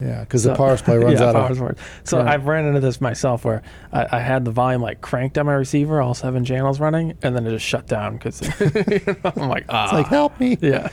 Yeah, because the power supply runs yeah, out power of. supply. So Right. I've ran into this myself where I, I had the volume like cranked on my receiver, all seven channels running, and then it just shut down because I'm like, ah, It's like help me. yeah.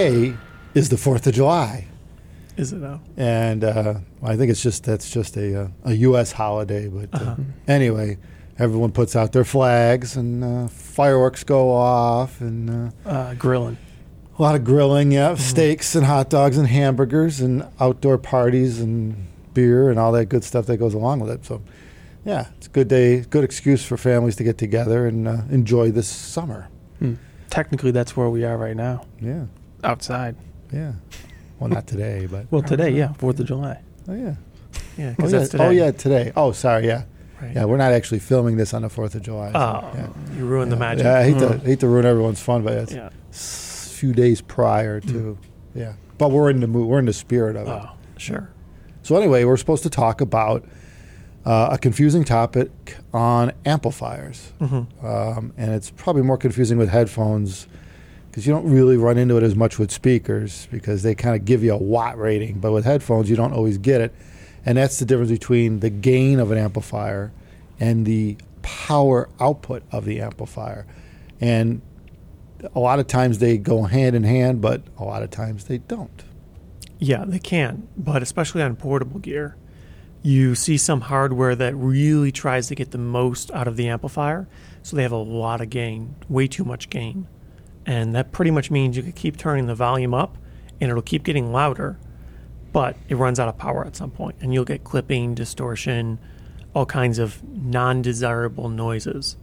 Today is the Fourth of July, Is it now? and uh, I think it's just that's just a uh, a U.S. holiday. But uh, Uh-huh. anyway, everyone puts out their flags and uh, fireworks go off, and uh, Uh, grilling. a lot of grilling. Yeah, steaks and hot dogs and hamburgers and outdoor parties and beer and all that good stuff that goes along with it. So, yeah, it's a good day, good excuse for families to get together and uh, enjoy this summer. Hmm. Technically, that's where we are right now, Yeah, outside. yeah. Well, not today, but Well, today, yeah, Fourth of July. oh yeah. Yeah, Oh because yeah. that's today. oh yeah, today. Oh, sorry. Yeah, Right. yeah. We're not actually filming this on the Fourth of July. so, Oh, yeah. you ruined the Yeah. magic. Yeah, I hate to Mm. hate to ruin everyone's fun, but it's Yeah. a few days prior to. Yeah, but we're in the mood. We're in the spirit of it. Oh, Sure. So anyway, we're supposed to talk about uh, a confusing topic on amplifiers, hmm um, and it's probably more confusing with headphones because you don't really run into it as much with speakers because they kind of give you a watt rating, but with headphones you don't always get it, and that's the difference between the gain of an amplifier and the power output of the amplifier, and a lot of times they go hand in hand, but a lot of times they don't. Yeah, they can, but especially on portable gear, you see some hardware that really tries to get the most out of the amplifier, so they have a lot of gain, way too much gain. And that pretty much means you could keep turning the volume up and it'll keep getting louder, but it runs out of power at some point and you'll get clipping, distortion, all kinds of non desirable noises.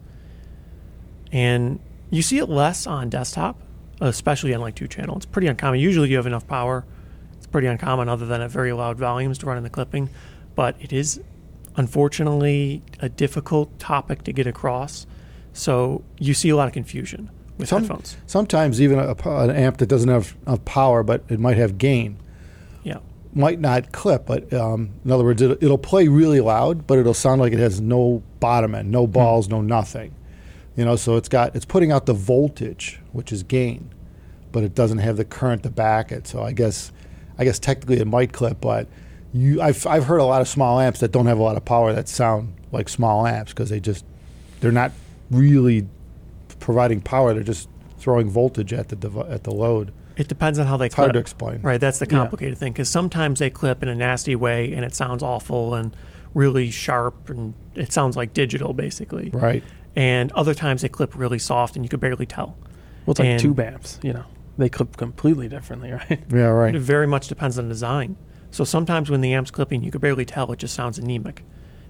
And you see it less on desktop, especially on like two channel. It's pretty uncommon. Usually you have enough power. It's pretty uncommon other than at very loud volumes to run in the clipping. But it is unfortunately a difficult topic to get across. So you see a lot of confusion with Some- headphones. Sometimes even a, an amp that doesn't have enough power, but it might have gain, Yeah. might not clip. But um, in other words, it, it'll play really loud, but it'll sound like it has no bottom end, no balls, no nothing. You know, so it's got it's putting out the voltage, which is gain, but it doesn't have the current to back it. So I guess, I guess technically it might clip, but you, I've I've heard a lot of small amps that don't have a lot of power that sound like small amps because they just they're not really providing power. They're just throwing voltage at the dev- at the load. It depends on how they It's hard to explain. Right, that's the Yeah. complicated thing because sometimes they clip in a nasty way and it sounds awful and really sharp and it sounds like digital basically. Right. And other times they clip really soft and you could barely tell. well, it's like And- tube amps. You know, they clip completely differently, right? Yeah. Right. It very much depends on the design. So sometimes when the amp's clipping, you could barely tell. It just sounds anemic.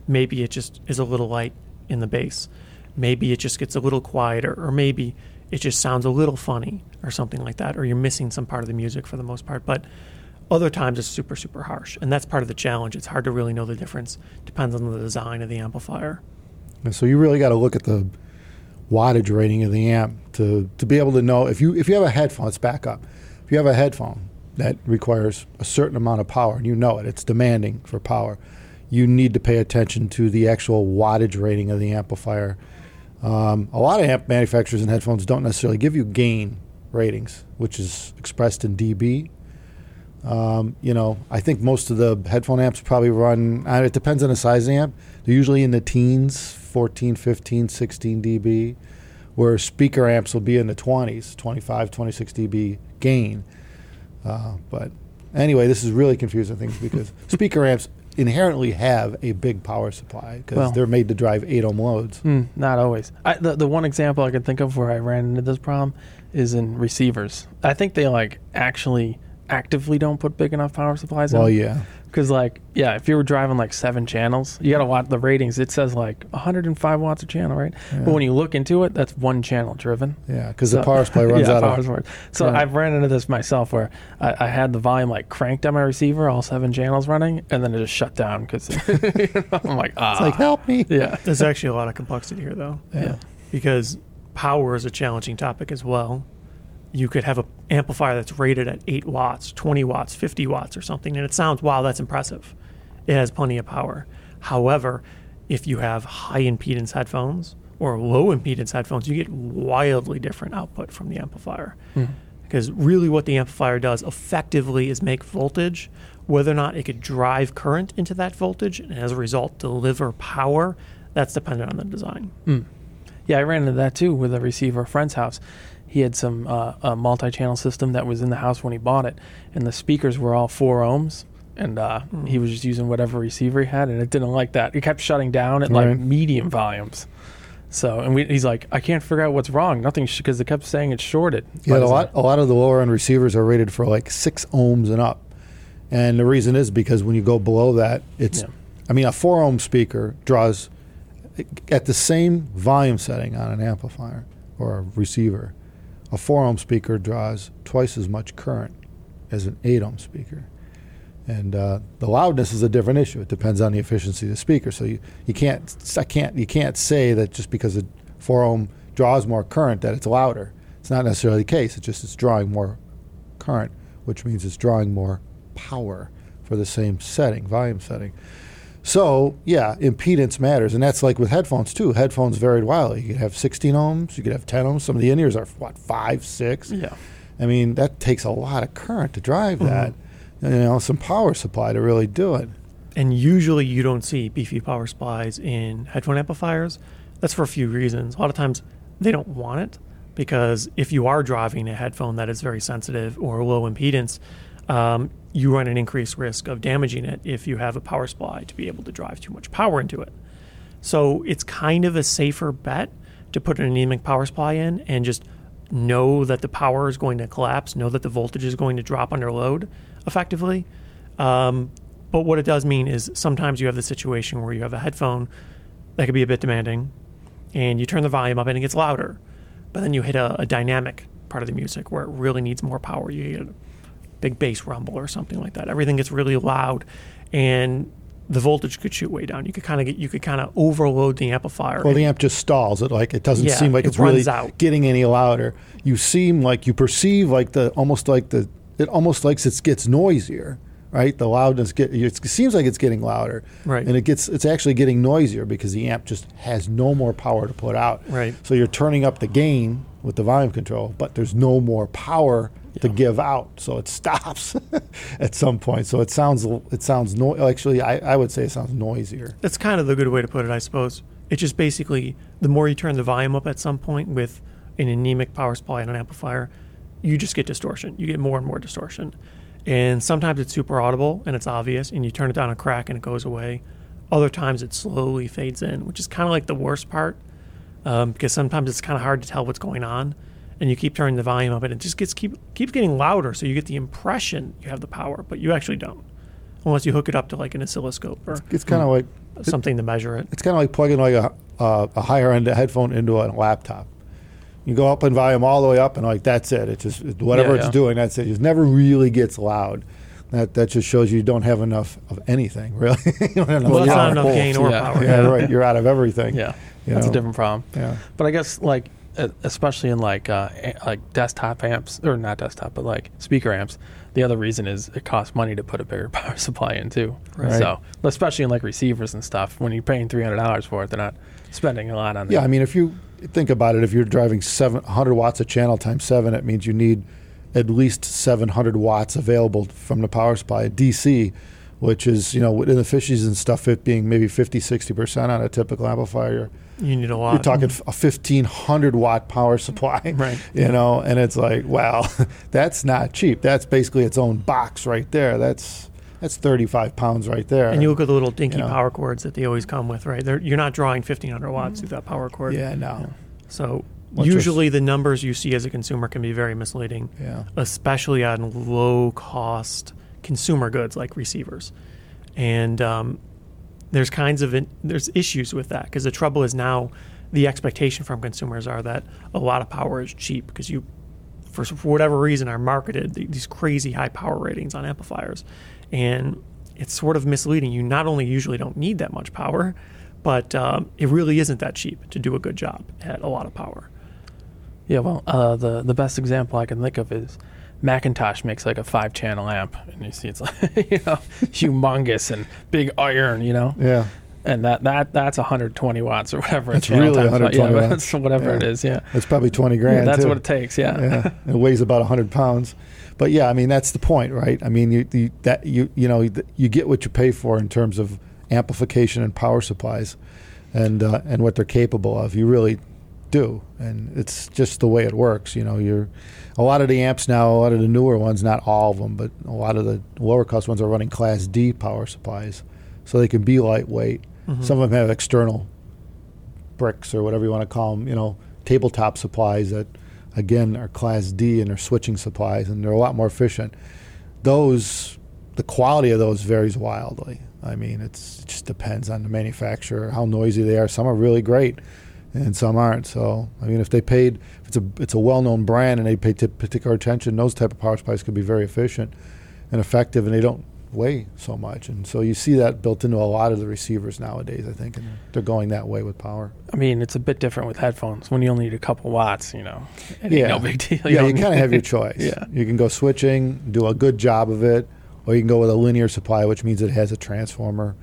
Maybe it just is a little light in the bass. Maybe it just gets a little quieter, or maybe it just sounds a little funny, or something like that. Or you're missing some part of the music for the most part. But other times it's super, super harsh, and that's part of the challenge. It's hard to really know the difference. Depends on the design of the amplifier. So you really got to look at the wattage rating of the amp to, to be able to know if you if you have a headphone. Let's back up. If you have a headphone that requires a certain amount of power, and you know it, it's demanding for power. You need to pay attention to the actual wattage rating of the amplifier. Um, a lot of amp manufacturers and headphones don't necessarily give you gain ratings, which is expressed in dB. Um, you know, I think most of the headphone amps probably run, uh, it depends on the size of the amp. They're usually in the teens, 14, 15, 16 dB, where speaker amps will be in the 20s, 25, 26 dB gain. Uh, but anyway, this is really confusing things because speaker amps inherently have a big power supply because Well- they're made to drive 8 ohm loads. Hmm, not always. I, the the one example I can think of where I ran into this problem is in receivers. I think they like actually actively don't put big enough power supplies Well, in. yeah. Because like yeah, if you were driving like seven channels, you gotta watch the ratings. It says like 105 watts a channel, right? Yeah. But when you look into it, that's one channel driven. Yeah, because the So- power supply runs yeah, out power of. supply. So Right. I've ran into this myself where I, I had the volume like cranked on my receiver, all seven channels running, and then it just shut down because I'm like ah It's like, help me. yeah There's actually a lot of complexity here, though. Yeah. yeah. because power is a challenging topic as well. You could have an amplifier that's rated at 8 watts, 20 watts, 50 watts, or something, and it sounds, wow, that's impressive. It has plenty of power. However, if you have high impedance headphones or low impedance headphones, you get wildly different output from the amplifier. Hmm. Because really, what the amplifier does effectively is make voltage. Whether or not it could drive current into that voltage and as a result deliver power, that's dependent on the design. Hmm. Yeah, I ran into that too with a receiver at a friend's house. He had some uh, a multi-channel system that was in the house when he bought it, and the speakers were all four ohms, and uh, he was just using whatever receiver he had, and it didn't like that. It kept shutting down at like medium volumes. So, and we, he's like, I can't figure out what's wrong. Nothing because it kept saying it's shorted. Yeah, But a lot a lot of the lower end receivers are rated for like six ohms and up, and the reason is because when you go below that, it's Yeah. I mean a four ohm speaker draws at the same volume setting on an amplifier or a receiver, a four ohm speaker draws twice as much current as an eight ohm speaker. And uh, the loudness is a different issue. It depends on the efficiency of the speaker. So you, you can't I can't you can't say that just because a four ohm draws more current that it's louder. It's not necessarily the case. It's just it's drawing more current, which means it's drawing more power for the same setting, volume setting. So yeah, impedance matters, and that's like with headphones too. Headphones varied wildly. You could have 16 ohms, you could have 10 ohms. Some of the in-ears are what five, six. Yeah. I mean, that takes a lot of current to drive that. You know, some power supply to really do it. And usually you don't see beefy power supplies in headphone amplifiers. That's for a few reasons. A lot of times they don't want it because if you are driving a headphone that is very sensitive or low impedance, um, you run an increased risk of damaging it if you have a power supply to be able to drive too much power into it. So it's kind of a safer bet to put an anemic power supply in and just know that the power is going to collapse, know that the voltage is going to drop under load effectively. Um, but what it does mean is sometimes you have the situation where you have a headphone that could be a bit demanding and you turn the volume up and it gets louder, but then you hit a, a dynamic part of the music where it really needs more power. You big bass rumble or something like that. Everything gets really loud and the voltage could shoot way down. You could kind of get you could kind of overload the amplifier. Well, the amp just stalls. It like it doesn't Yeah, seem like it it's really out. getting any louder. You seem like you perceive like the almost like the it almost like it gets noisier, right? The loudness get it seems like it's getting louder, Right. And it gets it's actually getting noisier because the amp just has no more power to put out, Right. So you're turning up the gain with the volume control, but there's no more power to give out, so it stops at some point. So it sounds it sounds no actually I, I would say it sounds noisier. That's kind of the good way to put it, I suppose. It's just basically the more you turn the volume up at some point with an anemic power supply and an amplifier, you just get distortion. You get more and more distortion. And sometimes it's super audible and it's obvious, and you turn it down a crack and it goes away. Other times it slowly fades in, which is kind of like the worst part um, because sometimes it's kind of hard to tell what's going on. And you keep turning the volume up, and it just gets keep keeps getting louder. So you get the impression you have the power, but you actually don't, unless you hook it up to like an oscilloscope or It's kind of like something to measure it. It's kind of like plugging like a, uh, a higher end headphone into a laptop. You go up in volume all the way up, and like that's it. It's just whatever Yeah, it's doing. That's it. It never really gets loud. That that just shows you don't have enough of anything, really. You don't have enough Well, that's power. not enough gain or Yeah. power. Yeah, right. You're out of everything. Yeah. You That's know. a different problem. Yeah. But I guess like especially in like uh, like desktop amps or not desktop, but like speaker amps. The other reason is it costs money to put a bigger power supply in too. Right. So especially in like receivers and stuff, when you're paying three hundred dollars for it, they're not spending a lot on. That. Yeah, that. I mean, if you think about it, if you're driving 700 watts a channel times seven, it means you need at least 700 watts available from the power supply DC, which is, you know, in the fishies and stuff, it being maybe 50, 60% on a typical amplifier. You need a lot. You're talking mm-hmm. a 1500 watt power mm-hmm. supply, Right. You know, and it's like, wow, that's not cheap. That's basically its own box right there. That's that's 35 pounds right there. And you look at the little dinky You know. power cords that they always come with, right? They're, you're not drawing 1500 watts mm-hmm. through that power cord. yeah, no, So What's usually the numbers you see as a consumer can be very misleading, yeah. especially on low cost consumer goods like receivers. And um, there's kinds of in, there's issues with that because the trouble is now the expectation from consumers are that a lot of power is cheap because you for, for whatever reason are marketed these crazy high power ratings on amplifiers. And it's sort of misleading. You not only usually don't need that much power but um, it really isn't that cheap to do a good job at a lot of power. Yeah, well, uh, the the best example I can think of is McIntosh makes like a five channel amp, and you see it's like you know humongous and big iron, you know, Yeah. and that that that's 120 watts or whatever. It's really times 120 yeah, watts. whatever it Yeah. is. Yeah, It's probably 20 grand. yeah that's too. what it takes. Yeah, yeah. It weighs about 100 pounds. But yeah, I mean that's the point, right? I mean you, you that you you know you get what you pay for in terms of amplification and power supplies, and uh, and what they're capable of. You really do, and it's just the way it works. You know, you're a lot of the amps now, a lot of the newer ones, not all of them, but a lot of the lower cost ones are running Class D power supplies, so they can be lightweight. Mhm. Some of them have external bricks or whatever you want to call them, you know, tabletop supplies that, again, are Class D and they're switching supplies and they're a lot more efficient. Those, the quality of those varies wildly. I mean, it's, it just depends on the manufacturer, how noisy they are. Some are really great and some aren't. So, I mean, if they paid, if it's a, it's a well-known brand and they pay t- particular attention, those type of power supplies could be very efficient and effective and they don't weigh so much. And so you see that built into a lot of the receivers nowadays, I think, and they're going that way with power. I mean it's a bit different with headphones when you only need a couple watts. You know, it Yeah. ain't no big deal. yeah, you kind of have your choice. Yeah. You can go switching, do a good job of it, or you can go with a linear supply, which means it has a transformer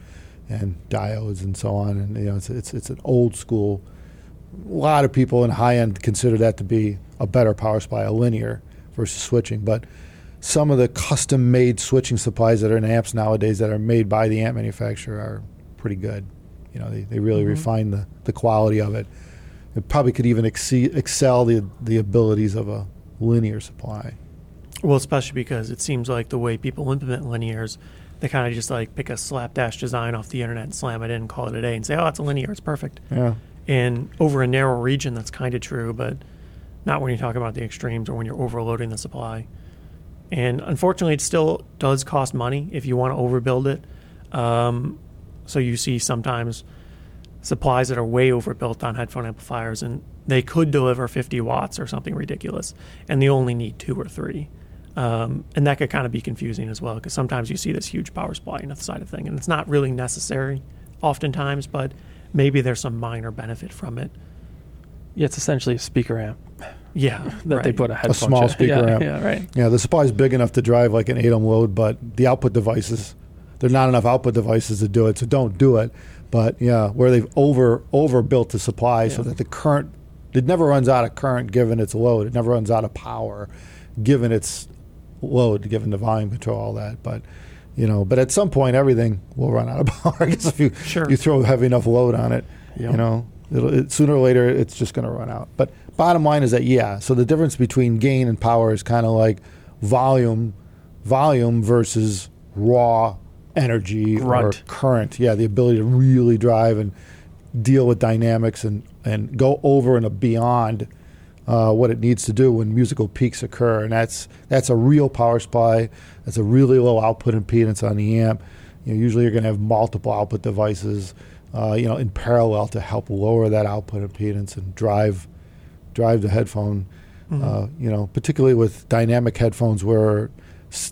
and diodes and so on. And you know, it's it's, it's an old school. A lot of people in high end consider that to be a better power supply, a linear versus switching. But some of the custom made switching supplies that are in amps nowadays that are made by the amp manufacturer are pretty good. You know, they, they really Mhm. refine the, the quality of it. It probably could even exceed, excel the the abilities of a linear supply. Well, especially because it seems like the way people implement linears, they kind of just like pick a slapdash design off the internet and slam it in and call it a day and say, oh, it's a linear, it's perfect. Yeah. And over a narrow region, that's kind of true, but not when you talk about the extremes or when you're overloading the supply. And unfortunately, it still does cost money if you want to overbuild it. Um, so you see sometimes supplies that are way overbuilt on headphone amplifiers, and they could deliver 50 watts or something ridiculous, and they only need two or three. Um, and that could kind of be confusing as well, because sometimes you see this huge power supply on the side of thing, and it's not really necessary oftentimes, but maybe there's some minor benefit from it. Yeah, it's essentially a speaker amp Yeah, that they put a headphone. small jack- speaker yeah, amp. Yeah, right. Yeah, the supply is big enough to drive like an 8 ohm load, but the output devices, there's not enough output devices to do it, so don't do it. But yeah, where they've over overbuilt the supply so that the current, it never runs out of current given its load. It never runs out of power given its load, given the volume control, all that. But you know, but at some point everything will run out of power. I guess if you Sure. you throw heavy enough load on it, Yeah. you know, it'll, it, sooner or later it's just going to run out. But bottom line is that yeah, so the difference between gain and power is kind of like volume, volume versus raw energy or current. Yeah, the ability to really drive and deal with dynamics and and go over and beyond uh, what it needs to do when musical peaks occur, and that's that's a real power supply. That's a really low output impedance on the amp. You know, usually you're going to have multiple output devices, uh, you know, in parallel to help lower that output impedance and drive drive the headphone. Mhm. Uh, you know, particularly with dynamic headphones where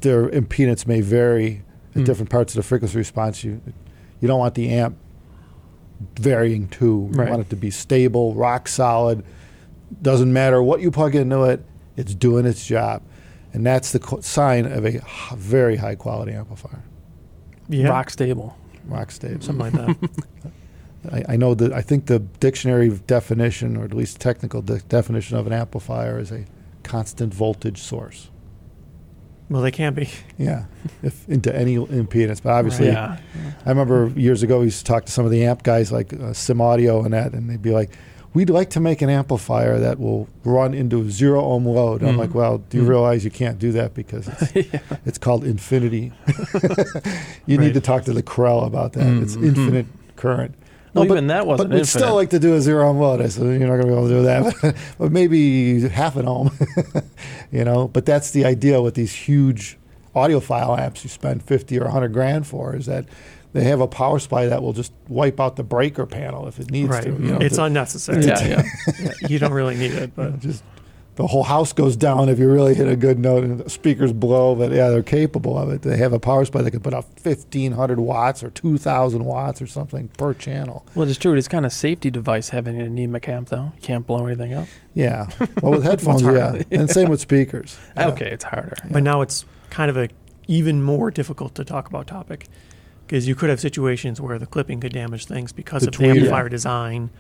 their impedance may vary at Mm. different parts of the frequency response. You you don't want the amp varying too. You want it to be stable, rock solid. Doesn't matter what you plug into it, it's doing its job. And that's the co- sign of a h- very high quality amplifier. yeah, Rock stable. Rock stable. something like that. I, I know that I think the dictionary definition, or at least technical de- definition of an amplifier, is a constant voltage source. well, they can't be. Yeah, if into any impedance, but obviously, Yeah. I remember years ago we used to talk to some of the amp guys like uh, Sim Audio and that, and they'd be like, "We'd like to make an amplifier that will run into zero ohm load." And I'm like, "Well, do you Mm. realize you can't do that because it's, yeah. it's called infinity? you Right. need to talk to the Krell about that. It's Mm, infinite current." Well, No, but- even that wasn't but we'd infinite. still like to do a zero ohm load. I said, you're not going to be able to do that, but maybe half an ohm, you know. But that's the idea with these huge audiophile amps you spend 50 or 100 grand for is that they have a power supply that will just wipe out the breaker panel if it needs right. to. You know, it's to- unnecessary. yeah, yeah. Yeah, you don't really need it, but just the whole house goes down if you really hit a good note and the speakers blow. But yeah, they're capable of it. They have a power supply that can put out fifteen hundred watts or two thousand watts or something per channel. Well, it's true. It's kind of safety device having an NEMA amp, though. You can't blow anything up. Yeah. Well, with headphones, harder. yeah, and same with speakers. Yeah. Okay, it's harder. But now it's kind of a even more difficult to talk about topic because you could have situations where the clipping could damage things because The of the amplifier design,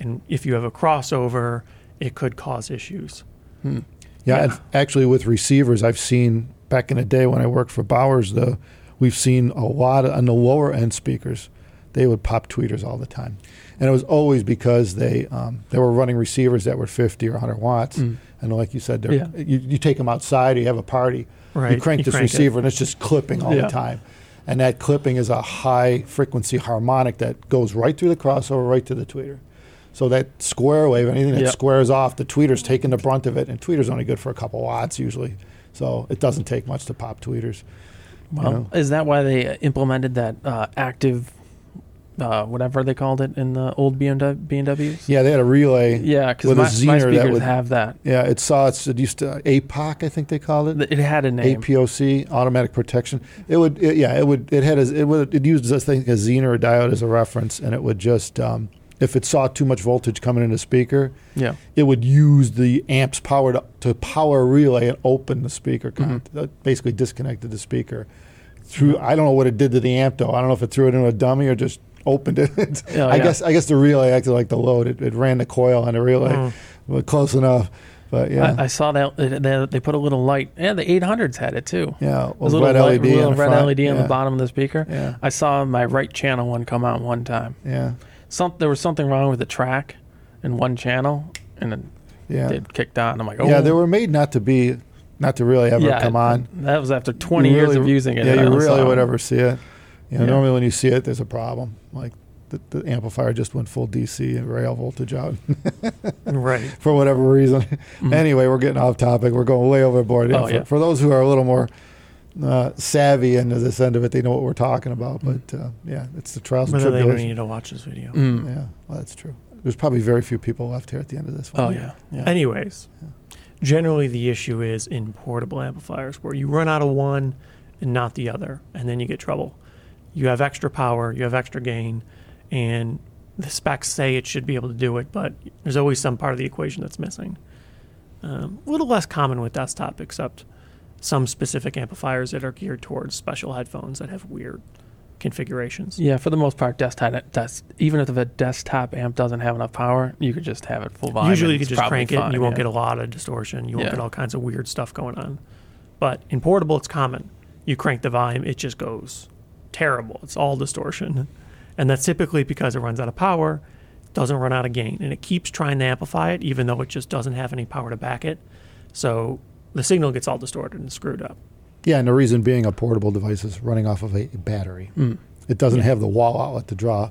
and if you have a crossover, it could cause issues. Yeah, Yeah. Actually, with receivers, I've seen back in the day when I worked for Bowers, the we've seen a lot of, on the lower end speakers, they would pop tweeters all the time, and it was always because they um, they were running receivers that were 50 or 100 watts, Mm. and like you said, Yeah. you, you take them outside, or you have a party, Right. you crank You this crank it. receiver, and it's just clipping all Yeah. the time. And that clipping is a high frequency harmonic that goes right through the crossover, right to the tweeter. So that square wave, anything that Yep. squares off, the tweeter's taking the brunt of it, and tweeter's only good for a couple watts usually. So it doesn't take much to pop tweeters. Well, know? is that why they implemented that uh, active, uh, whatever they called it in the old B&W, B&Ws? Yeah, they had a relay. Yeah, because With my, my Zener that speakers would- have that. Yeah, it saw it's it used to APOC, I think they called it. It had a name. APOC, automatic protection. It would, it, yeah, it would, it had, as, it would, it used, I think, a Zener diode as a reference, and it would just, um, if it saw too much voltage coming in the speaker, Yeah. it would use the amp's power to, to power a relay and open the speaker. Mm-hmm. Con- that basically disconnected the speaker. Through, I don't know what it did to the amp though. I don't know if it threw it into a dummy or just opened it. Oh, I yeah. guess, I guess the relay acted like the load. It, it ran the coil on the relay, Mm. but close enough. But yeah, I, I saw that they, put a little light. Yeah, the 800s had it too. yeah, a little, red light, LED, little on the red front. LED on yeah. the bottom of the speaker. Yeah, I saw my right channel one come out one time. yeah, Some there was something wrong with the track in one channel, and then yeah. it kicked on. I'm like, oh, Yeah, they were made not to be, not to really ever yeah, come on. That was after 20 You years of using it. Yeah, you really would ever see it. You know, Yeah. normally when you see it, there's a problem. Like the, the amplifier just went full DC and rail voltage out Right. for whatever reason. Mhm. Anyway, we're getting off topic. We're going way overboard. Oh, for, yeah. for those who are a little more uh, savvy into this end of it, they know what we're talking about. Mm. But uh, yeah, it's the trials and Whether they don't need to watch this video. Mm. Yeah, well, that's true. There's probably very few people left here at the end of this one. Oh yeah, yeah. Anyways, generally the issue is in portable amplifiers where you run out of one and not the other, and then you get trouble. You have extra power, you have extra gain, and the specs say it should be able to do it, but there's always some part of the equation that's missing. Um, a little less common with desktop, except some specific amplifiers that are geared towards special headphones that have weird configurations. Yeah, for the most part, desktop. That's even if the desktop amp doesn't have enough power, you could just have it full volume. Usually, you could just crank it, and you won't yeah. get a lot of distortion. You won't Yeah. get all kinds of weird stuff going on. But in portable, it's common. You crank the volume, it just goes terrible. It's all distortion, and that's typically because it runs out of power, doesn't run out of gain, and it keeps trying to amplify it, even though it just doesn't have any power to back it. So the signal gets all distorted and screwed up. Yeah, and the reason being a portable device is running off of a battery. Mm. It doesn't Yeah. have the wall outlet to draw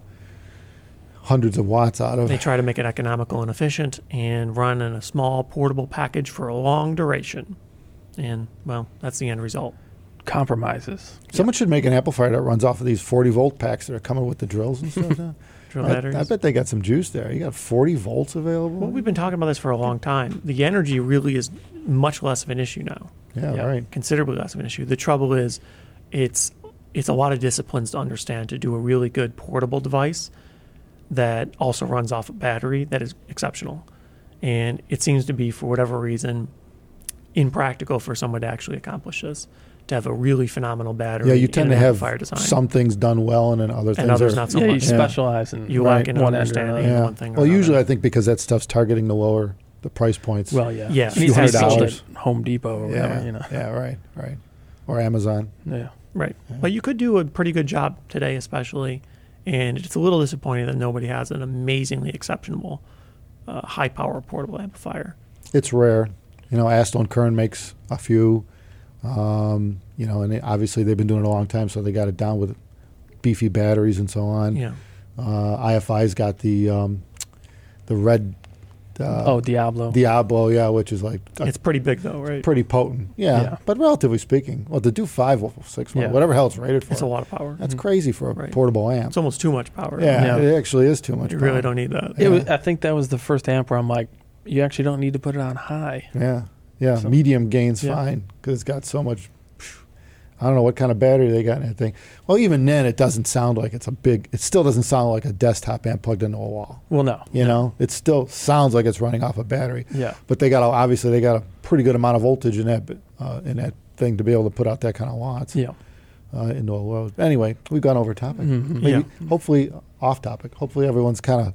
hundreds of watts out of. They try to make it economical and efficient and run in a small portable package for a long duration. And, well, that's the end result. Compromises. Someone should make an amplifier that runs off of these 40 volt packs that are coming with the drills and stuff. now. Drill I, batteries. I bet they got some juice there. You got 40 volts available. Well, we've been talking about this for a long time. The energy really is much less of an issue now, yeah, Yeah. right. considerably less of an issue. The trouble is, it's it's a lot of disciplines to understand to do a really good portable device that also runs off a battery that is exceptional. And it seems to be, for whatever reason, impractical for someone to actually accomplish this. To have a really phenomenal battery. Yeah, you tend to have amplifier design. some things done well and then other things others are, not so yeah, you much. Yeah. specialize in You right, lack an one understanding. yeah. one thing or well, usually another. I think because that stuff's targeting the lower the price points. Well, yeah, Yeah, It needs to be few hundred dollars. Home Depot or yeah, whatever. You know. yeah, right, right. Or Amazon. Yeah. Right. Yeah. But you could do a pretty good job today, especially. And it's a little disappointing that nobody has an amazingly exceptional uh, high power portable amplifier. It's rare. You know, Astell&Kern makes a few. Um, you know, and they, obviously they've been doing it a long time, so they got it down with beefy batteries and so on. Yeah. Uh, IFI's got the um, the red uh, oh, Diablo. Diablo, yeah, which is like a It's pretty big, though, right? pretty potent. Yeah, Yeah. but relatively speaking, well, to do five, six, Yeah. whatever hell it's rated for, It's a lot of power. that's Mhm. crazy for a Right. portable amp. It's almost too much power. yeah, Yeah. it actually is too much. You power. really don't need that. It was, I think that was the first amp where I'm like, you actually don't need to put it on high. Yeah, yeah. So- medium gain's Yeah. fine because it's got so much. I don't know what kind of battery they got in that thing. Well, even then, it doesn't sound like it's a big. It still doesn't sound like a desktop amp plugged into a wall. Well, no. You know, it still sounds like it's running off a battery. Yeah. But they got a, obviously they got a pretty good amount of voltage in that uh, in that thing to be able to put out that kind of watts Yeah. uh, into a load. Anyway, we've gone over topic. Mhm. Maybe Yeah. hopefully off topic. Hopefully everyone's kind of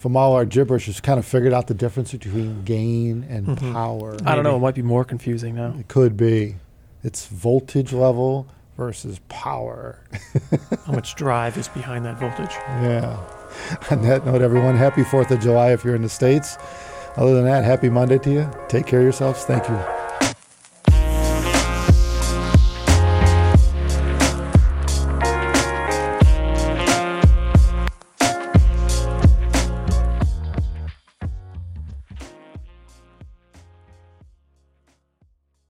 from all our gibberish has kind of figured out the difference between gain and Mhm. power. I don't know. It might be more confusing now. It could be. It's voltage level versus power. How much drive is behind that voltage? yeah. On that note, everyone, happy 4th of July if you're in the States. Other than that, happy Monday to you. Take care of yourselves. Thank you.